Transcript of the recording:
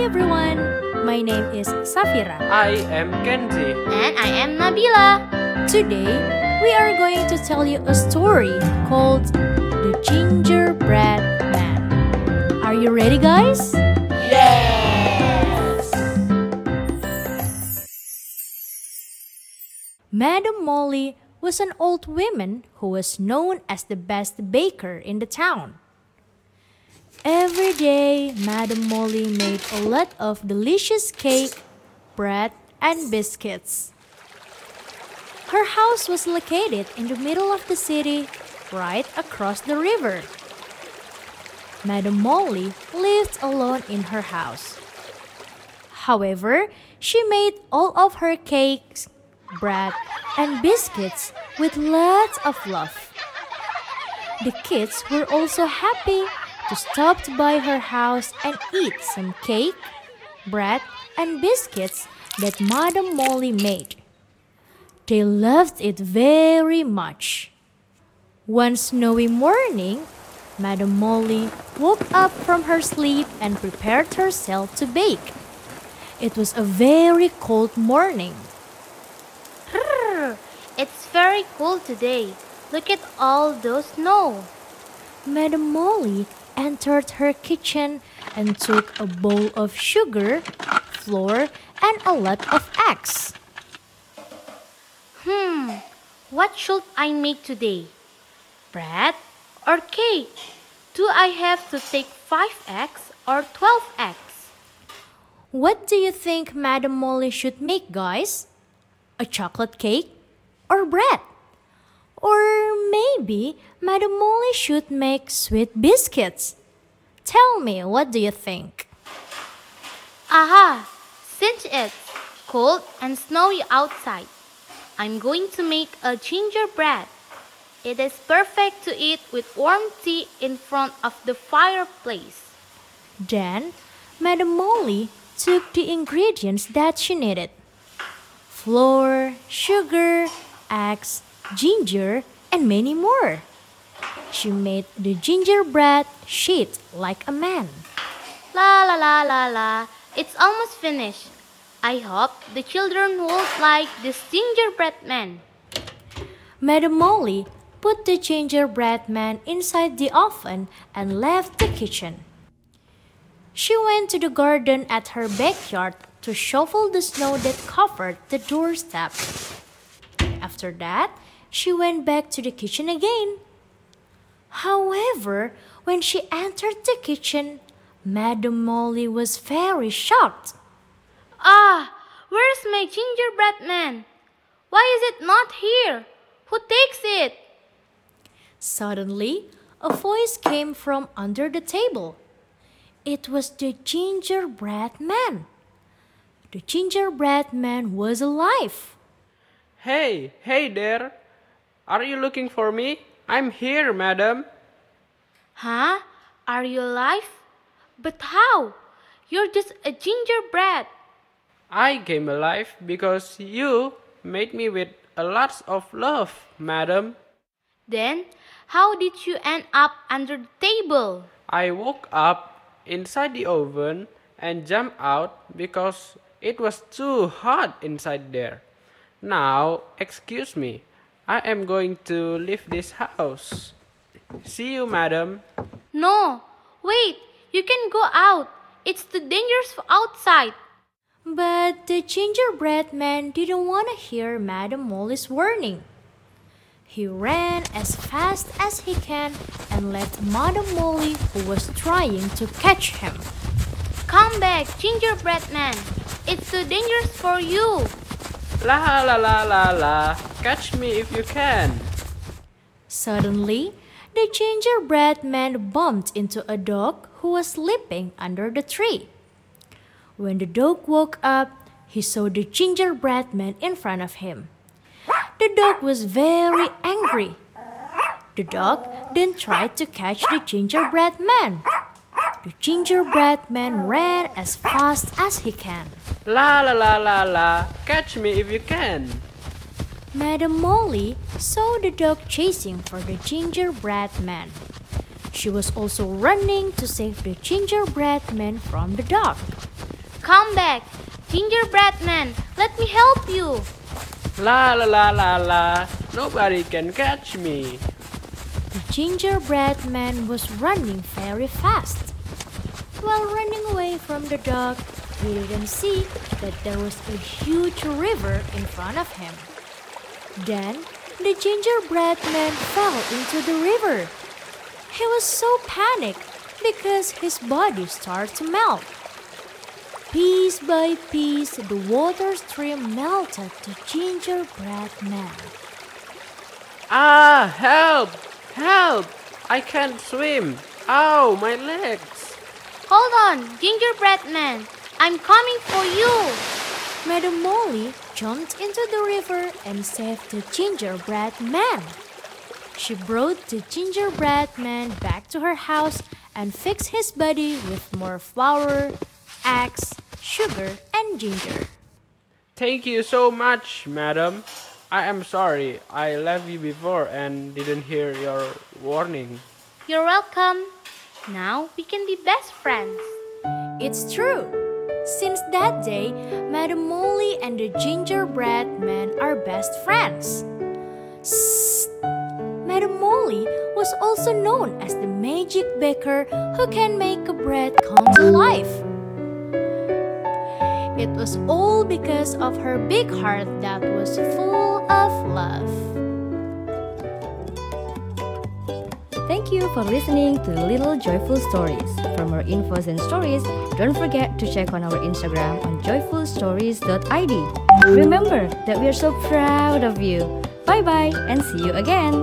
everyone, my name is Safira. I am Kenzi. And I am Nabila. Today, we are going to tell you a story called The Gingerbread Man. Are you ready, guys? Yes! Madam Molly was an old woman who was known as the best baker in the town. Every day, Madam Molly made a lot of delicious cake, bread, and biscuits. Her house was located in the middle of the city, right across the river. Madam Molly lived alone in her house. However, she made all of her cakes, bread, and biscuits with lots of love. The kids were also happy to stop by her house and eat some cake, bread, and biscuits that Madam Molly made. They loved it very much. One snowy morning, Madam Molly woke up from her sleep and prepared herself to bake. It was a very cold morning. It's very cold today. Look at all the snow. Madam Molly entered her kitchen and took a bowl of sugar, flour, and a lot of eggs. Hmm, what should I make today? Bread or cake? Do I have to take 5 eggs or 12 eggs? What do you think Madam Molly should make, guys? A chocolate cake or bread? Or maybe Madam Molly should make sweet biscuits? Tell me, what do you think? Aha! Since it's cold and snowy outside, I'm going to make a gingerbread. It is perfect to eat with warm tea in front of the fireplace. Then, Madame Molly took the ingredients that she needed flour, sugar, eggs, ginger, and many more. She made the gingerbread shaped like a man. La la la la la, it's almost finished. I hope the children will like this gingerbread man. Madam Molly put the gingerbread man inside the oven and left the kitchen. She went to the garden at her backyard to shovel the snow that covered the doorstep. After that, she went back to the kitchen again. However, when she entered the kitchen, Madam Molly was very shocked. Ah, where's my gingerbread man? Why is it not here? Who takes it? Suddenly, a voice came from under the table. It was the gingerbread man. The gingerbread man was alive. Hey, hey there. Are you looking for me? I'm here, madam. Huh? Are you alive? But how? You're just a gingerbread. I came alive because you made me with a lot of love, madam. Then, how did you end up under the table? I woke up inside the oven and jumped out because it was too hot inside there. Now, excuse me, I am going to leave this house. See you, madam. No, wait, you can go out. It's too dangerous outside. But the gingerbread man didn't want to hear Madam Molly's warning. He ran as fast as he can and left Madam Molly, who was trying to catch him. Come back, gingerbread man. It's too dangerous for you. La la la la la. Catch me if you can. Suddenly, the gingerbread man bumped into a dog who was sleeping under the tree. When the dog woke up, he saw the gingerbread man in front of him. The dog was very angry. The dog then tried to catch the gingerbread man. The gingerbread man ran as fast as he can. La la la la la. Catch me if you can. Madam Molly saw the dog chasing for the gingerbread man. She was also running to save the gingerbread man from the dog. come back. Gingerbread man, let me help you. La la la la la. Nobody can catch me. The gingerbread man was running very fast. While running away from the dog, he didn't see that there was a huge river in front of him. Then the gingerbread man fell into the river. He was so panicked because his body started to melt. Piece by piece, the water stream melted the gingerbread man. Ah, help! Help! I can't swim. Ow, my legs. Hold on, gingerbread man. I'm coming for you. Madam Molly jumped into the river and saved the gingerbread man. She brought the gingerbread man back to her house and fixed his body with more flour, eggs, sugar, and ginger. Thank you so much, madam. I am sorry I left you before and didn't hear your warning. You're welcome. Now we can be best friends. It's true. Since that day, Madam Molly and the gingerbread man are best friends. Sst. Madam Molly was also known as the magic baker who can make a bread come to life. It was all because of her big heart that was full of love. Thank you for listening to Little Joyful Stories. For more infos and stories, don't forget to check on our Instagram on joyfulstories.id. Remember that we are so proud of you. Bye bye and see you again.